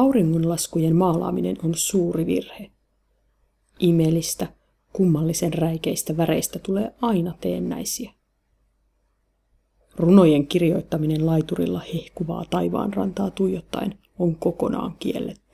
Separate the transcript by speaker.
Speaker 1: Auringonlaskujen maalaaminen on suuri virhe. Imelistä, kummallisen räikeistä väreistä tulee aina teennäisiä. Runojen kirjoittaminen laiturilla hehkuvaa taivaanrantaa tuijottaen on kokonaan kielletty.